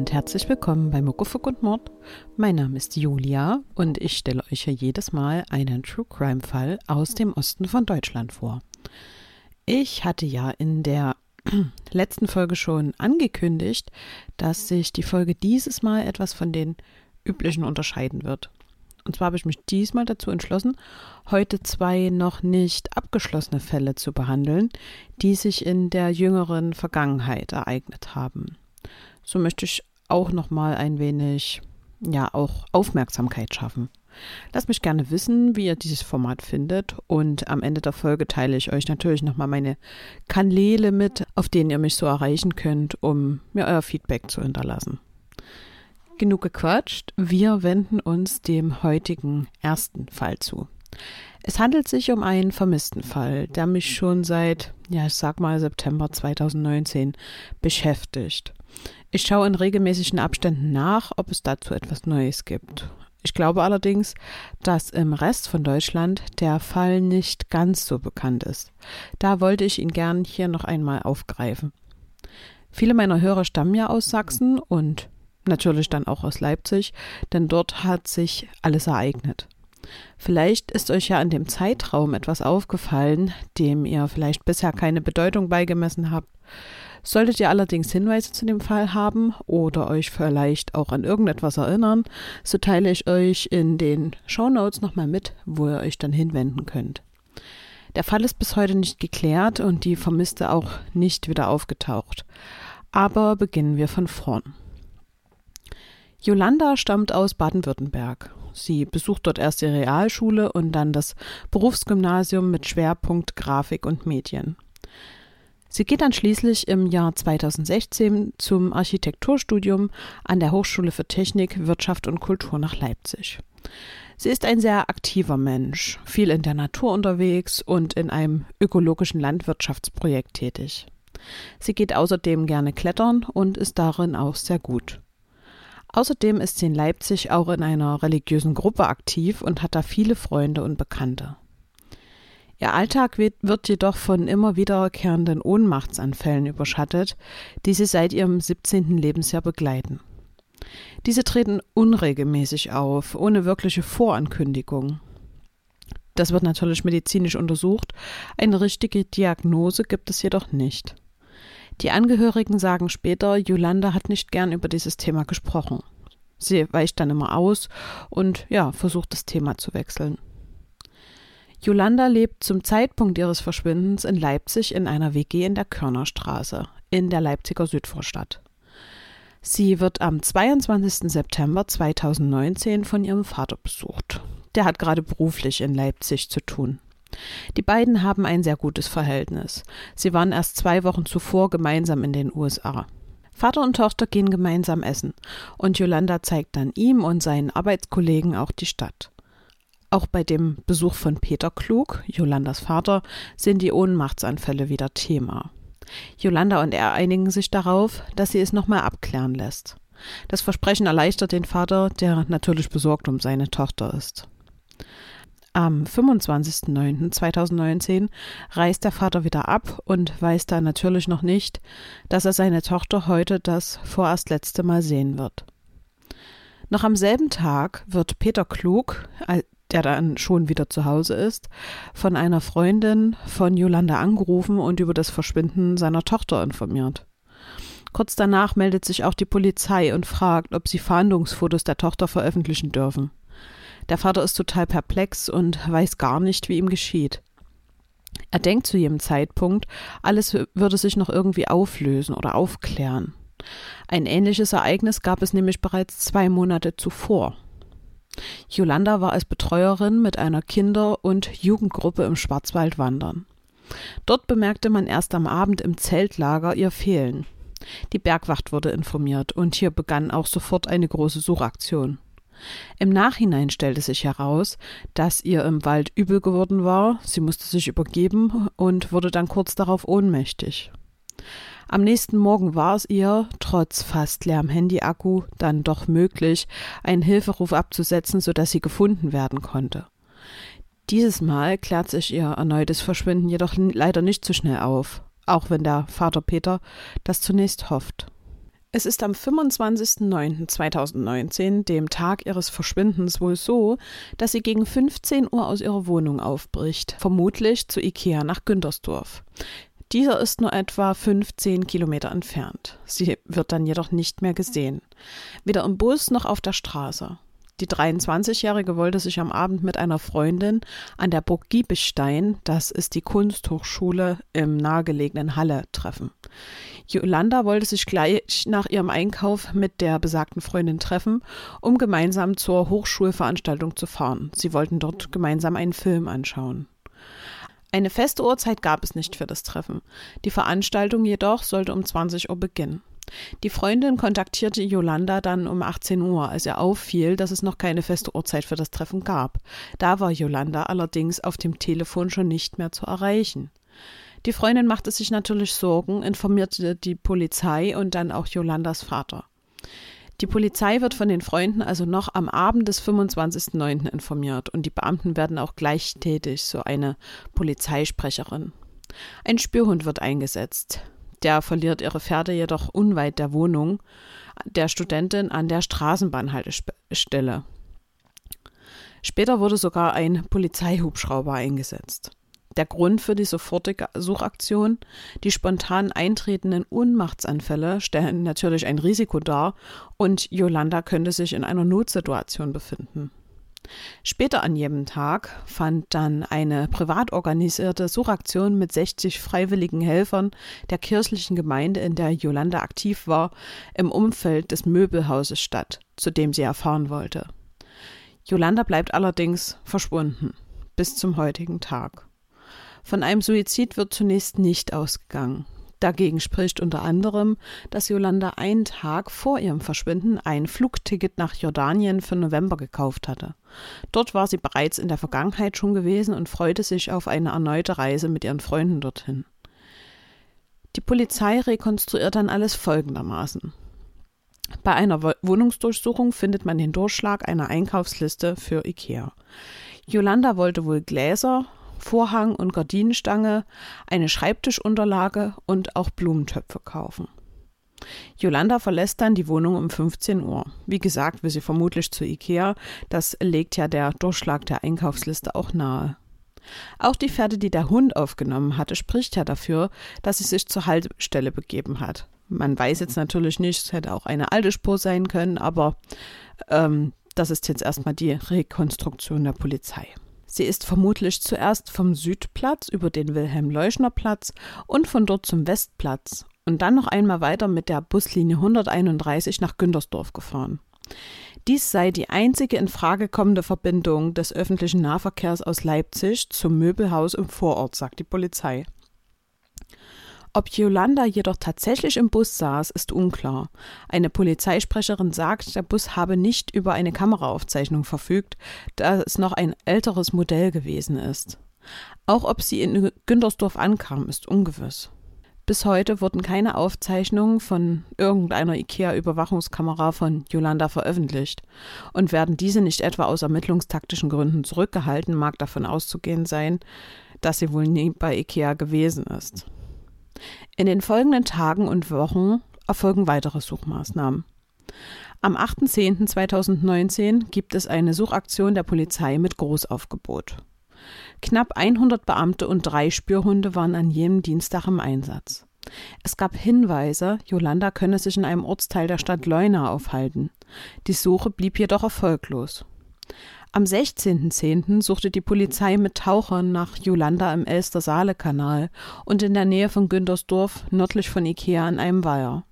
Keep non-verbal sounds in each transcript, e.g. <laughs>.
Und herzlich willkommen bei Muckefuck und Mord. Mein Name ist Julia und ich stelle euch hier jedes Mal einen True Crime Fall aus dem Osten von Deutschland vor. Ich hatte ja in der <clears throat> letzten Folge schon angekündigt, dass sich die Folge dieses Mal etwas von den üblichen unterscheiden wird. Und zwar habe ich mich diesmal dazu entschlossen, heute zwei noch nicht abgeschlossene Fälle zu behandeln, die sich in der jüngeren Vergangenheit ereignet haben. So möchte ich auch noch mal ein wenig ja auch Aufmerksamkeit schaffen. Lasst mich gerne wissen, wie ihr dieses Format findet und am Ende der Folge teile ich euch natürlich noch mal meine Kanäle mit, auf denen ihr mich so erreichen könnt, um mir euer Feedback zu hinterlassen genug gequatscht. Wir wenden uns dem heutigen ersten Fall zu. Es handelt sich um einen vermissten Fall, der mich schon seit, ja, ich sag mal September 2019 beschäftigt. Ich schaue in regelmäßigen Abständen nach, ob es dazu etwas Neues gibt. Ich glaube allerdings, dass im Rest von Deutschland der Fall nicht ganz so bekannt ist. Da wollte ich ihn gern hier noch einmal aufgreifen. Viele meiner Hörer stammen ja aus Sachsen und natürlich dann auch aus Leipzig, denn dort hat sich alles ereignet. Vielleicht ist euch ja in dem Zeitraum etwas aufgefallen, dem ihr vielleicht bisher keine Bedeutung beigemessen habt. Solltet ihr allerdings Hinweise zu dem Fall haben oder euch vielleicht auch an irgendetwas erinnern, so teile ich euch in den Show Notes nochmal mit, wo ihr euch dann hinwenden könnt. Der Fall ist bis heute nicht geklärt und die Vermisste auch nicht wieder aufgetaucht. Aber beginnen wir von vorn. Jolanda stammt aus Baden-Württemberg. Sie besucht dort erst die Realschule und dann das Berufsgymnasium mit Schwerpunkt Grafik und Medien. Sie geht dann schließlich im Jahr 2016 zum Architekturstudium an der Hochschule für Technik, Wirtschaft und Kultur nach Leipzig. Sie ist ein sehr aktiver Mensch, viel in der Natur unterwegs und in einem ökologischen Landwirtschaftsprojekt tätig. Sie geht außerdem gerne klettern und ist darin auch sehr gut. Außerdem ist sie in Leipzig auch in einer religiösen Gruppe aktiv und hat da viele Freunde und Bekannte. Ihr Alltag wird jedoch von immer wiederkehrenden Ohnmachtsanfällen überschattet, die sie seit ihrem 17. Lebensjahr begleiten. Diese treten unregelmäßig auf, ohne wirkliche Vorankündigung. Das wird natürlich medizinisch untersucht, eine richtige Diagnose gibt es jedoch nicht. Die Angehörigen sagen später, Yolanda hat nicht gern über dieses Thema gesprochen. Sie weicht dann immer aus und ja, versucht das Thema zu wechseln. Yolanda lebt zum Zeitpunkt ihres Verschwindens in Leipzig in einer WG in der Körnerstraße in der Leipziger Südvorstadt. Sie wird am 22. September 2019 von ihrem Vater besucht. Der hat gerade beruflich in Leipzig zu tun. Die beiden haben ein sehr gutes Verhältnis. Sie waren erst zwei Wochen zuvor gemeinsam in den USA. Vater und Tochter gehen gemeinsam essen und Yolanda zeigt dann ihm und seinen Arbeitskollegen auch die Stadt. Auch bei dem Besuch von Peter Klug, Jolandas Vater, sind die Ohnmachtsanfälle wieder Thema. Jolanda und er einigen sich darauf, dass sie es nochmal abklären lässt. Das Versprechen erleichtert den Vater, der natürlich besorgt um seine Tochter ist. Am 25.09.2019 reist der Vater wieder ab und weiß da natürlich noch nicht, dass er seine Tochter heute das vorerst letzte Mal sehen wird. Noch am selben Tag wird Peter Klug, der dann schon wieder zu Hause ist, von einer Freundin von Yolanda angerufen und über das Verschwinden seiner Tochter informiert. Kurz danach meldet sich auch die Polizei und fragt, ob sie Fahndungsfotos der Tochter veröffentlichen dürfen. Der Vater ist total perplex und weiß gar nicht, wie ihm geschieht. Er denkt zu jedem Zeitpunkt, alles würde sich noch irgendwie auflösen oder aufklären. Ein ähnliches Ereignis gab es nämlich bereits zwei Monate zuvor. Yolanda war als Betreuerin mit einer Kinder- und Jugendgruppe im Schwarzwald wandern. Dort bemerkte man erst am Abend im Zeltlager ihr Fehlen. Die Bergwacht wurde informiert und hier begann auch sofort eine große Suchaktion. Im Nachhinein stellte sich heraus, dass ihr im Wald übel geworden war, sie musste sich übergeben und wurde dann kurz darauf ohnmächtig. Am nächsten Morgen war es ihr, trotz fast leerem Handyakku, dann doch möglich, einen Hilferuf abzusetzen, sodass sie gefunden werden konnte. Dieses Mal klärt sich ihr erneutes Verschwinden jedoch leider nicht so schnell auf, auch wenn der Vater Peter das zunächst hofft. Es ist am 25.09.2019, dem Tag ihres Verschwindens, wohl so, dass sie gegen 15 Uhr aus ihrer Wohnung aufbricht, vermutlich zu Ikea nach Güntersdorf. Dieser ist nur etwa 15 Kilometer entfernt. Sie wird dann jedoch nicht mehr gesehen. Weder im Bus noch auf der Straße. Die 23-Jährige wollte sich am Abend mit einer Freundin an der Burg Giebestein, das ist die Kunsthochschule im nahegelegenen Halle, treffen. Yolanda wollte sich gleich nach ihrem Einkauf mit der besagten Freundin treffen, um gemeinsam zur Hochschulveranstaltung zu fahren. Sie wollten dort gemeinsam einen Film anschauen. Eine feste Uhrzeit gab es nicht für das Treffen. Die Veranstaltung jedoch sollte um 20 Uhr beginnen. Die Freundin kontaktierte Yolanda dann um 18 Uhr, als ihr auffiel, dass es noch keine feste Uhrzeit für das Treffen gab. Da war Yolanda allerdings auf dem Telefon schon nicht mehr zu erreichen. Die Freundin machte sich natürlich Sorgen, informierte die Polizei und dann auch Yolandas Vater. Die Polizei wird von den Freunden also noch am Abend des 25.09. informiert und die Beamten werden auch gleich tätig, so eine Polizeisprecherin. Ein Spürhund wird eingesetzt. Der verliert ihre Pferde jedoch unweit der Wohnung der Studentin an der Straßenbahnhaltestelle. Später wurde sogar ein Polizeihubschrauber eingesetzt. Der Grund für die sofortige Suchaktion, die spontan eintretenden Ohnmachtsanfälle stellen natürlich ein Risiko dar und Yolanda könnte sich in einer Notsituation befinden. Später an jedem Tag fand dann eine privat organisierte Suchaktion mit 60 freiwilligen Helfern der kirchlichen Gemeinde, in der Yolanda aktiv war, im Umfeld des Möbelhauses statt, zu dem sie erfahren wollte. Yolanda bleibt allerdings verschwunden bis zum heutigen Tag. Von einem Suizid wird zunächst nicht ausgegangen. Dagegen spricht unter anderem, dass Yolanda einen Tag vor ihrem Verschwinden ein Flugticket nach Jordanien für November gekauft hatte. Dort war sie bereits in der Vergangenheit schon gewesen und freute sich auf eine erneute Reise mit ihren Freunden dorthin. Die Polizei rekonstruiert dann alles folgendermaßen. Bei einer Wohnungsdurchsuchung findet man den Durchschlag einer Einkaufsliste für IKEA. Yolanda wollte wohl Gläser, Vorhang und Gardinenstange, eine Schreibtischunterlage und auch Blumentöpfe kaufen. Yolanda verlässt dann die Wohnung um 15 Uhr. Wie gesagt, will sie vermutlich zu Ikea, das legt ja der Durchschlag der Einkaufsliste auch nahe. Auch die Pferde, die der Hund aufgenommen hatte, spricht ja dafür, dass sie sich zur Haltestelle begeben hat. Man weiß jetzt natürlich nicht, es hätte auch eine alte Spur sein können, aber ähm, das ist jetzt erstmal die Rekonstruktion der Polizei. Sie ist vermutlich zuerst vom Südplatz über den Wilhelm-Leuschner-Platz und von dort zum Westplatz und dann noch einmal weiter mit der Buslinie 131 nach Güntersdorf gefahren. Dies sei die einzige in Frage kommende Verbindung des öffentlichen Nahverkehrs aus Leipzig zum Möbelhaus im Vorort, sagt die Polizei. Ob Yolanda jedoch tatsächlich im Bus saß, ist unklar. Eine Polizeisprecherin sagt, der Bus habe nicht über eine Kameraaufzeichnung verfügt, da es noch ein älteres Modell gewesen ist. Auch ob sie in Güntersdorf ankam, ist ungewiss. Bis heute wurden keine Aufzeichnungen von irgendeiner IKEA-Überwachungskamera von Yolanda veröffentlicht. Und werden diese nicht etwa aus ermittlungstaktischen Gründen zurückgehalten, mag davon auszugehen sein, dass sie wohl nie bei IKEA gewesen ist. In den folgenden Tagen und Wochen erfolgen weitere Suchmaßnahmen. Am 8.10.2019 gibt es eine Suchaktion der Polizei mit Großaufgebot. Knapp 100 Beamte und drei Spürhunde waren an jedem Dienstag im Einsatz. Es gab Hinweise, Yolanda könne sich in einem Ortsteil der Stadt Leuna aufhalten. Die Suche blieb jedoch erfolglos. Am 16.10. suchte die Polizei mit Tauchern nach Yolanda im Elster-Saale-Kanal und in der Nähe von Güntersdorf, nördlich von Ikea, an einem Weiher.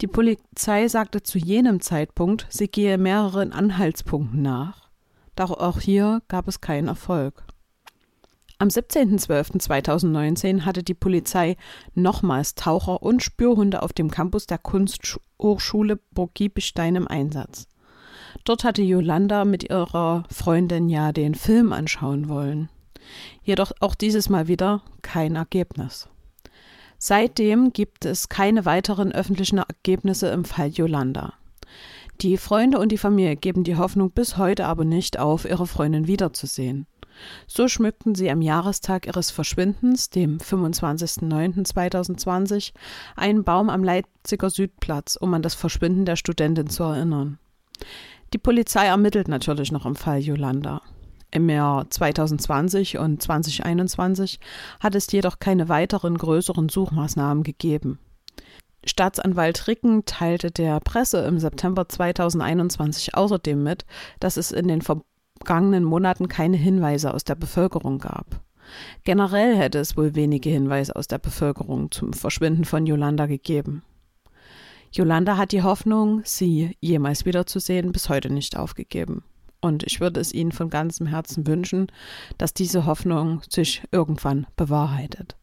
Die Polizei sagte zu jenem Zeitpunkt, sie gehe mehreren Anhaltspunkten nach. Doch auch hier gab es keinen Erfolg. Am 17.12.2019 hatte die Polizei nochmals Taucher und Spürhunde auf dem Campus der Kunsthochschule Burg Giebestein im Einsatz. Dort hatte Yolanda mit ihrer Freundin ja den Film anschauen wollen. Jedoch auch dieses Mal wieder kein Ergebnis. Seitdem gibt es keine weiteren öffentlichen Ergebnisse im Fall Yolanda. Die Freunde und die Familie geben die Hoffnung bis heute aber nicht auf, ihre Freundin wiederzusehen. So schmückten sie am Jahrestag ihres Verschwindens, dem 25.09.2020, einen Baum am Leipziger Südplatz, um an das Verschwinden der Studentin zu erinnern. Die Polizei ermittelt natürlich noch im Fall Yolanda. Im Jahr 2020 und 2021 hat es jedoch keine weiteren größeren Suchmaßnahmen gegeben. Staatsanwalt Ricken teilte der Presse im September 2021 außerdem mit, dass es in den vergangenen Monaten keine Hinweise aus der Bevölkerung gab. Generell hätte es wohl wenige Hinweise aus der Bevölkerung zum Verschwinden von Yolanda gegeben. Yolanda hat die Hoffnung, sie jemals wiederzusehen, bis heute nicht aufgegeben. Und ich würde es Ihnen von ganzem Herzen wünschen, dass diese Hoffnung sich irgendwann bewahrheitet.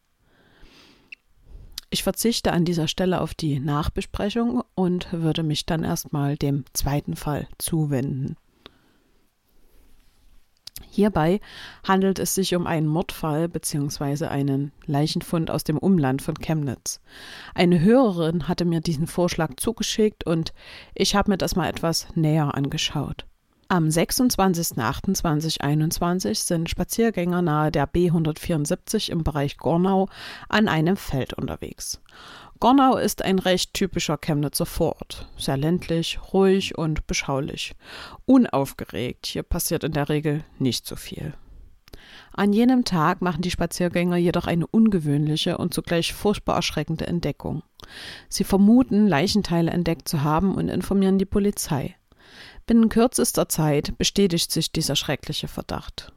Ich verzichte an dieser Stelle auf die Nachbesprechung und würde mich dann erstmal dem zweiten Fall zuwenden. Hierbei handelt es sich um einen Mordfall bzw. einen Leichenfund aus dem Umland von Chemnitz. Eine Hörerin hatte mir diesen Vorschlag zugeschickt und ich habe mir das mal etwas näher angeschaut. Am 26.08.2021 sind Spaziergänger nahe der B174 im Bereich Gornau an einem Feld unterwegs. Gornau ist ein recht typischer Chemnitzer Vorort. Sehr ländlich, ruhig und beschaulich. Unaufgeregt, hier passiert in der Regel nicht so viel. An jenem Tag machen die Spaziergänger jedoch eine ungewöhnliche und zugleich furchtbar erschreckende Entdeckung. Sie vermuten, Leichenteile entdeckt zu haben und informieren die Polizei. Binnen kürzester Zeit bestätigt sich dieser schreckliche Verdacht.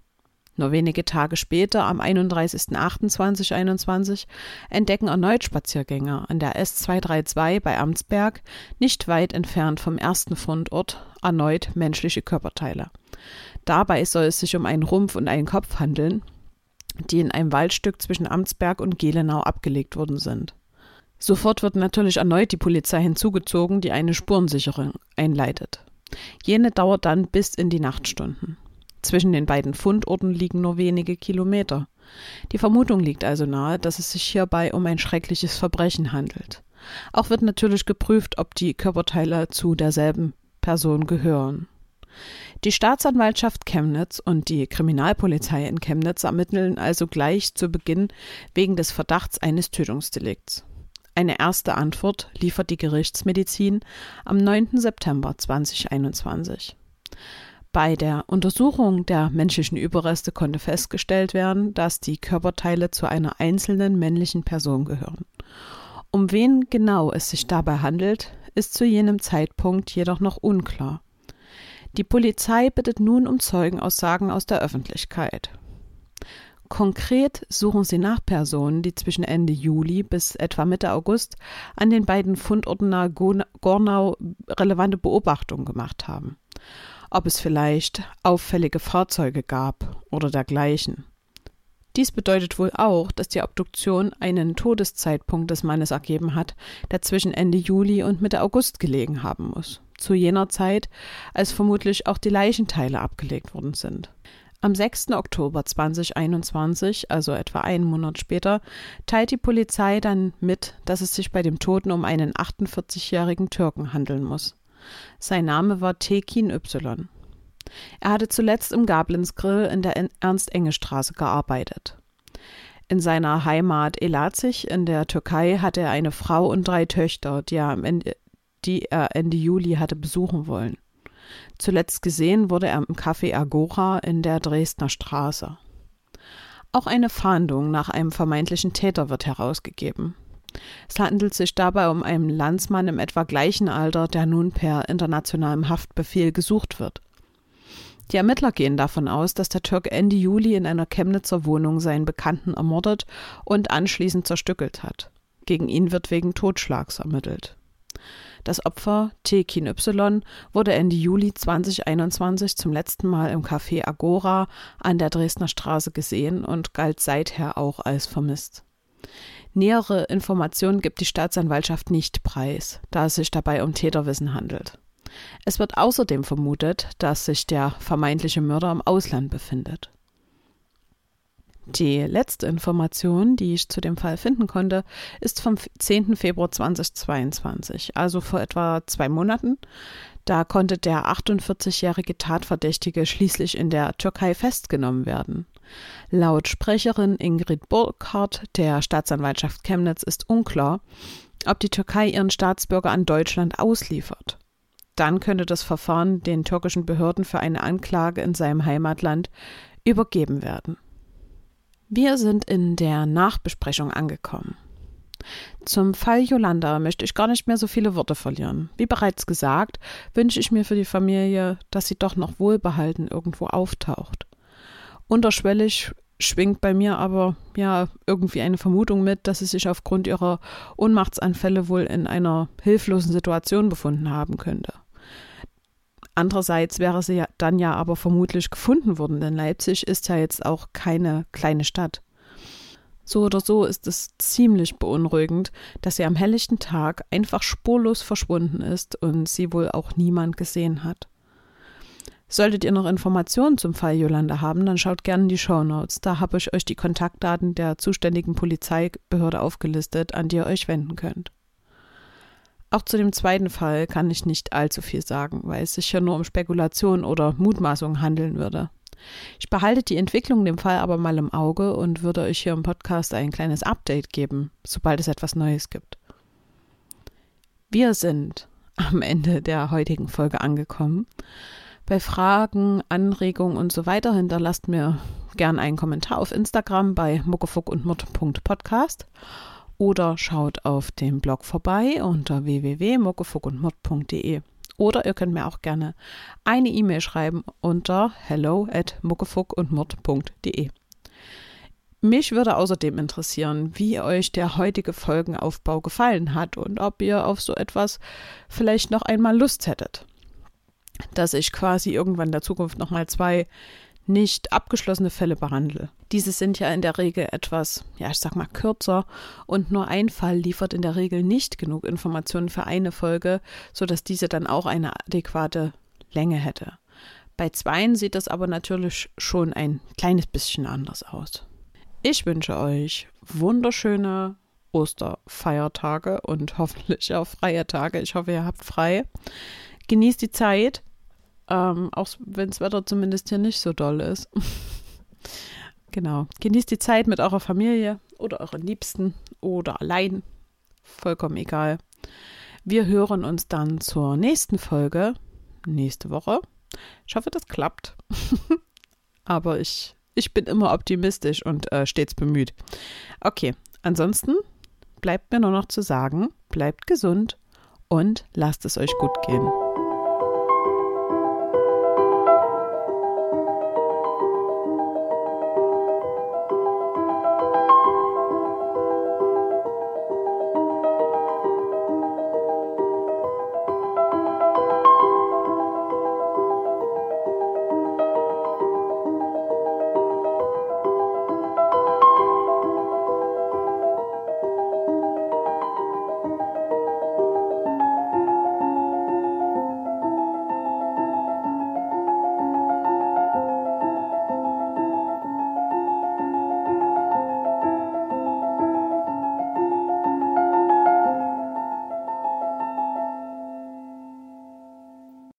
Nur wenige Tage später, am 31.08.2021, entdecken erneut Spaziergänger an der S232 bei Amtsberg, nicht weit entfernt vom ersten Fundort, erneut menschliche Körperteile. Dabei soll es sich um einen Rumpf und einen Kopf handeln, die in einem Waldstück zwischen Amtsberg und Gelenau abgelegt worden sind. Sofort wird natürlich erneut die Polizei hinzugezogen, die eine Spurensicherung einleitet. Jene dauert dann bis in die Nachtstunden. Zwischen den beiden Fundorten liegen nur wenige Kilometer. Die Vermutung liegt also nahe, dass es sich hierbei um ein schreckliches Verbrechen handelt. Auch wird natürlich geprüft, ob die Körperteile zu derselben Person gehören. Die Staatsanwaltschaft Chemnitz und die Kriminalpolizei in Chemnitz ermitteln also gleich zu Beginn wegen des Verdachts eines Tötungsdelikts. Eine erste Antwort liefert die Gerichtsmedizin am 9. September 2021. Bei der Untersuchung der menschlichen Überreste konnte festgestellt werden, dass die Körperteile zu einer einzelnen männlichen Person gehören. Um wen genau es sich dabei handelt, ist zu jenem Zeitpunkt jedoch noch unklar. Die Polizei bittet nun um Zeugenaussagen aus der Öffentlichkeit. Konkret suchen sie nach Personen, die zwischen Ende Juli bis etwa Mitte August an den beiden Fundorten nahe Gornau relevante Beobachtungen gemacht haben. Ob es vielleicht auffällige Fahrzeuge gab oder dergleichen. Dies bedeutet wohl auch, dass die Obduktion einen Todeszeitpunkt des Mannes ergeben hat, der zwischen Ende Juli und Mitte August gelegen haben muss. Zu jener Zeit, als vermutlich auch die Leichenteile abgelegt worden sind. Am 6. Oktober 2021, also etwa einen Monat später, teilt die Polizei dann mit, dass es sich bei dem Toten um einen 48-jährigen Türken handeln muss. Sein Name war Tekin Y. Er hatte zuletzt im Gablins Grill in der Ernst-Enge-Straße gearbeitet. In seiner Heimat Elazig in der Türkei hatte er eine Frau und drei Töchter, die er, Ende, die er Ende Juli hatte besuchen wollen. Zuletzt gesehen wurde er im Café Agora in der Dresdner Straße. Auch eine Fahndung nach einem vermeintlichen Täter wird herausgegeben. Es handelt sich dabei um einen Landsmann im etwa gleichen Alter, der nun per internationalem Haftbefehl gesucht wird. Die Ermittler gehen davon aus, dass der Türke Ende Juli in einer Chemnitzer Wohnung seinen Bekannten ermordet und anschließend zerstückelt hat. Gegen ihn wird wegen Totschlags ermittelt. Das Opfer, Tekin Y, wurde Ende Juli 2021 zum letzten Mal im Café Agora an der Dresdner Straße gesehen und galt seither auch als vermisst. Nähere Informationen gibt die Staatsanwaltschaft nicht preis, da es sich dabei um Täterwissen handelt. Es wird außerdem vermutet, dass sich der vermeintliche Mörder im Ausland befindet. Die letzte Information, die ich zu dem Fall finden konnte, ist vom 10. Februar 2022, also vor etwa zwei Monaten. Da konnte der 48-jährige Tatverdächtige schließlich in der Türkei festgenommen werden. Laut Sprecherin Ingrid Burkhardt der Staatsanwaltschaft Chemnitz ist unklar, ob die Türkei ihren Staatsbürger an Deutschland ausliefert. Dann könnte das Verfahren den türkischen Behörden für eine Anklage in seinem Heimatland übergeben werden. Wir sind in der Nachbesprechung angekommen. Zum Fall Yolanda möchte ich gar nicht mehr so viele Worte verlieren. Wie bereits gesagt, wünsche ich mir für die Familie, dass sie doch noch wohlbehalten irgendwo auftaucht. Unterschwellig schwingt bei mir aber ja irgendwie eine Vermutung mit, dass sie sich aufgrund ihrer Ohnmachtsanfälle wohl in einer hilflosen Situation befunden haben könnte. Andererseits wäre sie ja dann ja aber vermutlich gefunden worden, denn Leipzig ist ja jetzt auch keine kleine Stadt. So oder so ist es ziemlich beunruhigend, dass sie am helllichten Tag einfach spurlos verschwunden ist und sie wohl auch niemand gesehen hat. Solltet ihr noch Informationen zum Fall Yolanda haben, dann schaut gerne in die Show Notes. Da habe ich euch die Kontaktdaten der zuständigen Polizeibehörde aufgelistet, an die ihr euch wenden könnt. Auch zu dem zweiten Fall kann ich nicht allzu viel sagen, weil es sich ja nur um Spekulation oder Mutmaßung handeln würde. Ich behalte die Entwicklung dem Fall aber mal im Auge und würde euch hier im Podcast ein kleines Update geben, sobald es etwas Neues gibt. Wir sind am Ende der heutigen Folge angekommen. Bei Fragen, Anregungen und so weiter hinterlasst mir gern einen Kommentar auf Instagram bei muckefuck und mutt.podcast oder schaut auf dem Blog vorbei unter www.muckefuckundmutt.de. Oder ihr könnt mir auch gerne eine E-Mail schreiben unter hello at muckefuckundmutt.de. Mich würde außerdem interessieren, wie euch der heutige Folgenaufbau gefallen hat und ob ihr auf so etwas vielleicht noch einmal Lust hättet. Dass ich quasi irgendwann in der Zukunft nochmal zwei nicht abgeschlossene Fälle behandle. Diese sind ja in der Regel etwas, ja, ich sag mal kürzer und nur ein Fall liefert in der Regel nicht genug Informationen für eine Folge, sodass diese dann auch eine adäquate Länge hätte. Bei zweien sieht das aber natürlich schon ein kleines bisschen anders aus. Ich wünsche euch wunderschöne Osterfeiertage und <laughs> hoffentlich auch freie Tage. Ich hoffe, ihr habt frei. Genießt die Zeit ähm, auch wenn das Wetter zumindest hier nicht so doll ist. <laughs> genau. Genießt die Zeit mit eurer Familie oder euren Liebsten oder allein. Vollkommen egal. Wir hören uns dann zur nächsten Folge nächste Woche. Ich hoffe, das klappt. <laughs> Aber ich, ich bin immer optimistisch und äh, stets bemüht. Okay, ansonsten bleibt mir nur noch zu sagen, bleibt gesund und lasst es euch gut gehen.